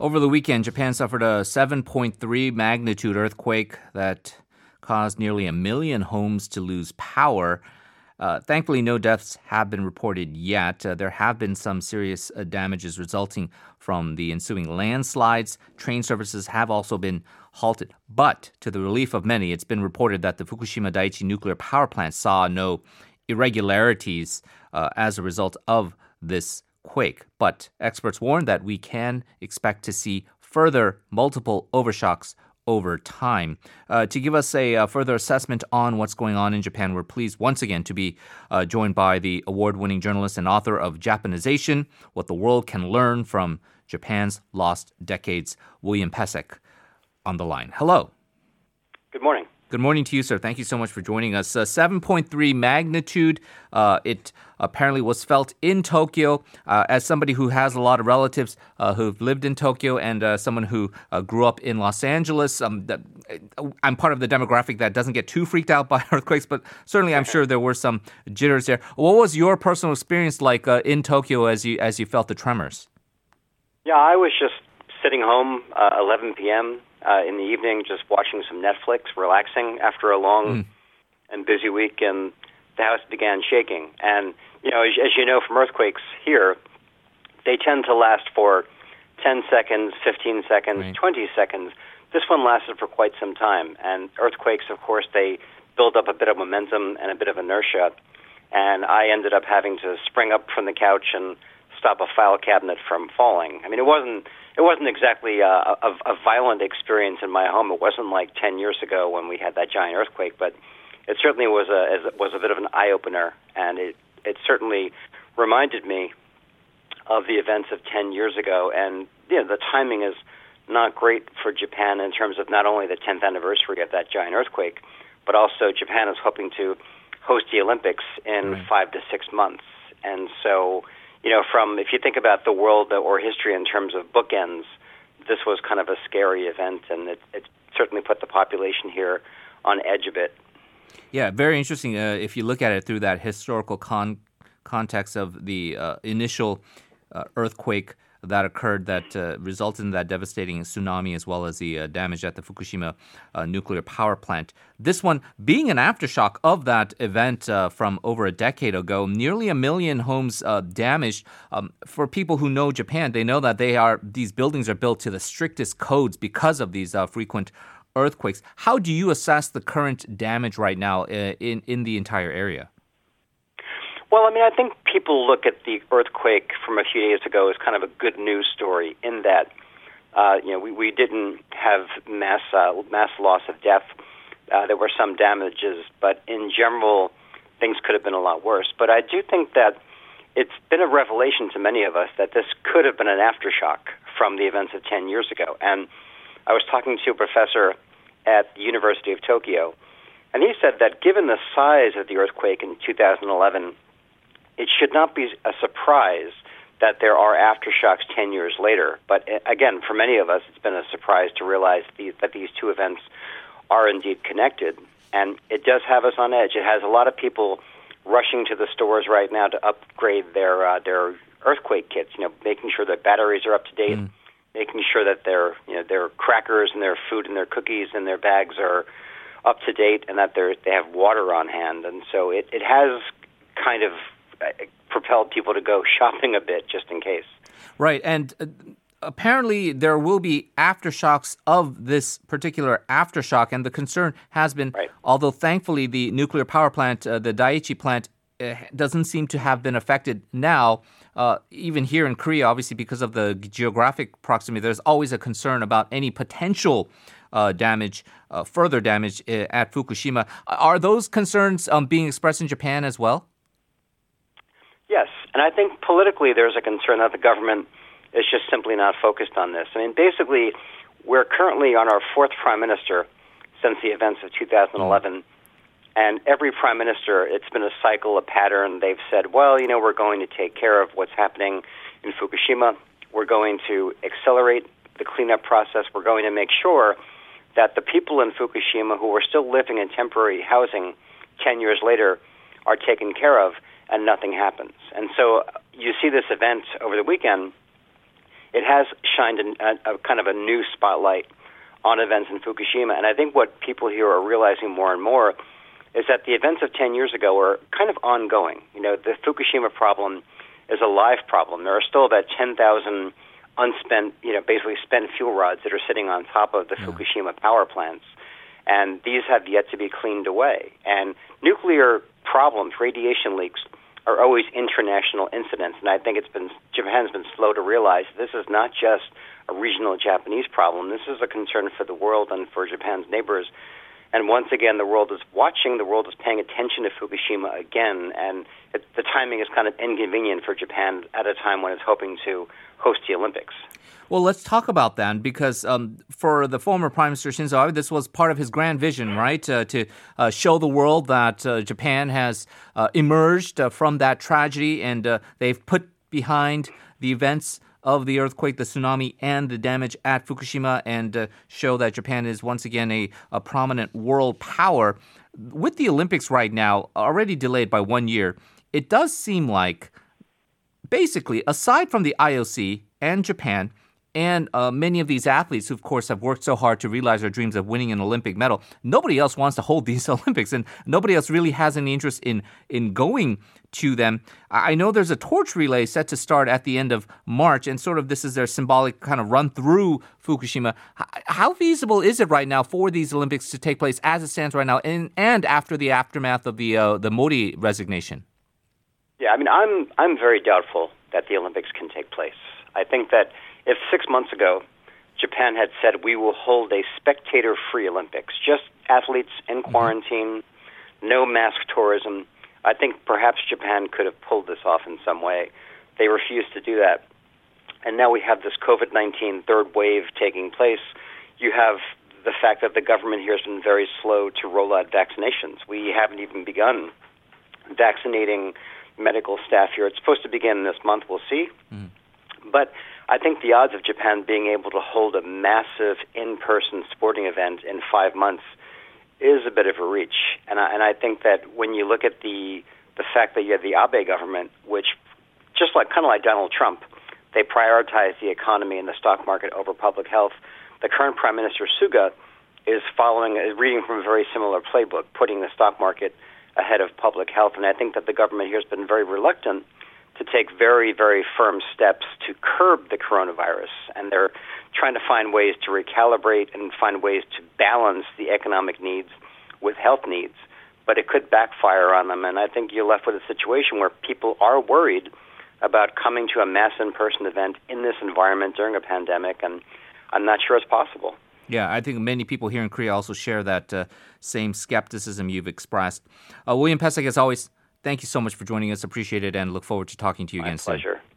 Over the weekend, Japan suffered a 7.3 magnitude earthquake that caused nearly a million homes to lose power. Uh, thankfully, no deaths have been reported yet. Uh, there have been some serious uh, damages resulting from the ensuing landslides. Train services have also been halted. But to the relief of many, it's been reported that the Fukushima Daiichi nuclear power plant saw no irregularities uh, as a result of this quake. But experts warn that we can expect to see further multiple overshocks over time. Uh, to give us a, a, further assessment on what's going on in Japan, we're pleased once again to be uh, joined by the award winning journalist and author of Japanization What the World Can Learn from Japan's Lost Decades, William Pesek, on the line. Hello. Good morning. Good morning to you, sir. Thank you so much for joining us. Uh, 7.3 magnitude. Uh, it apparently was felt in Tokyo. Uh, as somebody who has a lot of relatives uh, who've lived in Tokyo and uh, someone who uh, grew up in Los Angeles, um, I'm part of the demographic that doesn't get too freaked out by earthquakes, but certainly I'm sure there were some jitters there. What was your personal experience like in Tokyo as you as you felt the tremors? Yeah, I was just sitting home, 11 p.m uh, in the evening, just watching some Netflix, relaxing after a long mm. and busy week, and the house began shaking. And you know, as, as you know from earthquakes here, they tend to last for 10 seconds, 15 seconds, right. 20 seconds. This one lasted for quite some time. And earthquakes, of course, they build up a bit of momentum and a bit of inertia. And I ended up having to spring up from the couch and stop a file cabinet from falling. I mean, it wasn't it wasn't exactly a, a, a violent experience in my home. It wasn't like 10 years ago when we had that giant earthquake, but it certainly was a was a bit of an eye opener, and it it certainly reminded me of the events of 10 years ago. And you know, the timing is not great for Japan in terms of not only the 10th anniversary of that giant earthquake, but also Japan is hoping to host the Olympics in right. five to six months, and so you know, from if you think about the world or history in terms of bookends, this was kind of a scary event, and it, it certainly put the population here on edge a bit. Yeah, very interesting. Uh, if you look at it through that historical con- context of the uh, initial uh, earthquake that occurred that uh, resulted in that devastating tsunami as well as the uh, damage at the Fukushima uh, nuclear power plant. This one being an aftershock of that event uh, from over a decade ago, nearly a million homes uh, damaged. Um, for people who know Japan, they know that they are these buildings are built to the strictest codes because of these uh, frequent earthquakes. How do you assess the current damage right now in in the entire area? Well, I mean, I think people look at the earthquake from a few days ago as kind of a good news story in that, uh, you know, we, we didn't have mass uh, mass loss of death. Uh, there were some damages, but in general, things could have been a lot worse. But I do think that it's been a revelation to many of us that this could have been an aftershock from the events of 10 years ago. And I was talking to a professor at the University of Tokyo, and he said that given the size of the earthquake in 2011, it should not be a surprise that there are aftershocks 10 years later. But uh, again, for many of us, it's been a surprise to realize these, that these two events are indeed connected. And it does have us on edge. It has a lot of people rushing to the stores right now to upgrade their uh, their earthquake kits. You know, making sure their batteries are up to date, mm. making sure that their you know their crackers and their food and their cookies and their bags are up to date, and that they they have water on hand. And so it it has kind of propelled people to go shopping a bit just in case. Right. And uh, apparently there will be aftershocks of this particular aftershock. And the concern has been, right. although thankfully the nuclear power plant, uh, the Daiichi plant, uh, doesn't seem to have been affected now. Uh, even here in Korea, obviously because of the geographic proximity, there's always a concern about any potential uh, damage, uh, further damage uh, at Fukushima. Are those concerns um, being expressed in Japan as well? And I think politically there's a concern that the government is just simply not focused on this. I mean, basically, we're currently on our fourth prime minister since the events of 2011. And every prime minister, it's been a cycle, a pattern. They've said, well, you know, we're going to take care of what's happening in Fukushima. We're going to accelerate the cleanup process. We're going to make sure that the people in Fukushima who are still living in temporary housing 10 years later are taken care of and nothing happens. And so uh, you see this event over the weekend. it has shined a, a, kind of a new spotlight on events in Fukushima. And I think what people here are realizing more and more is that the events of 10 years ago are kind of ongoing. You know, the Fukushima problem is a live problem. There are still about 10,000 unspent, you know, basically spent fuel rods that are sitting on top of the yeah. Fukushima power plants. And these have yet to be cleaned away. And nuclear problems, radiation leaks, are always international incidents. And I think it's been Japan's been slow to realize this is not just a regional Japanese problem. This is a concern for the world and for Japan's neighbors. And once again, the world is watching, the world is paying attention to Fukushima again, and it, the timing is kind of inconvenient for Japan at a time when it's hoping to host the Olympics. Well, let's talk about that because um, for the former Prime Minister Shinzo Abe, this was part of his grand vision, right? Uh, to uh, show the world that uh, Japan has uh, emerged uh, from that tragedy and uh, they've put behind the events of the earthquake, the tsunami, and the damage at Fukushima, and uh, show that Japan is once again a, a prominent world power. With the Olympics right now, already delayed by one year, it does seem like basically, aside from the IOC and Japan, and uh, many of these athletes who, of course, have worked so hard to realize their dreams of winning an Olympic medal, nobody else wants to hold these Olympics, and nobody else really has any interest in in going to them. I know there's a torch relay set to start at the end of March, and sort of this is their symbolic kind of run through Fukushima. How feasible is it right now for these Olympics to take place as it stands right now, and, and after the aftermath of the uh, the Mori resignation? Yeah, I mean, I'm I'm very doubtful that the Olympics can take place. I think that if six months ago Japan had said we will hold a spectator-free Olympics, just athletes in mm-hmm. quarantine, no mask tourism, I think perhaps Japan could have pulled this off in some way. They refused to do that. And now we have this COVID 19 third wave taking place. You have the fact that the government here has been very slow to roll out vaccinations. We haven't even begun vaccinating medical staff here. It's supposed to begin this month. We'll see. Mm. But I think the odds of Japan being able to hold a massive in-person sporting event in five months is a bit of a reach. And I, and I think that when you look at the the fact that you have the Abe government, which just like kind of like Donald Trump, they prioritize the economy and the stock market over public health. The current Prime Minister Suga is following, is reading from a very similar playbook, putting the stock market ahead of public health. And I think that the government here has been very reluctant to take very, very firm steps to curb the coronavirus. And they're trying to find ways to recalibrate and find ways to balance the economic needs with health needs. But it could backfire on them. And I think you're left with a situation where people are worried about coming to a mass in person event in this environment during a pandemic. And I'm not sure it's possible. Yeah, I think many people here in Korea also share that uh, same skepticism you've expressed. Uh, William Pesek, as always, thank you so much for joining us. Appreciate it and look forward to talking to you My again pleasure. soon.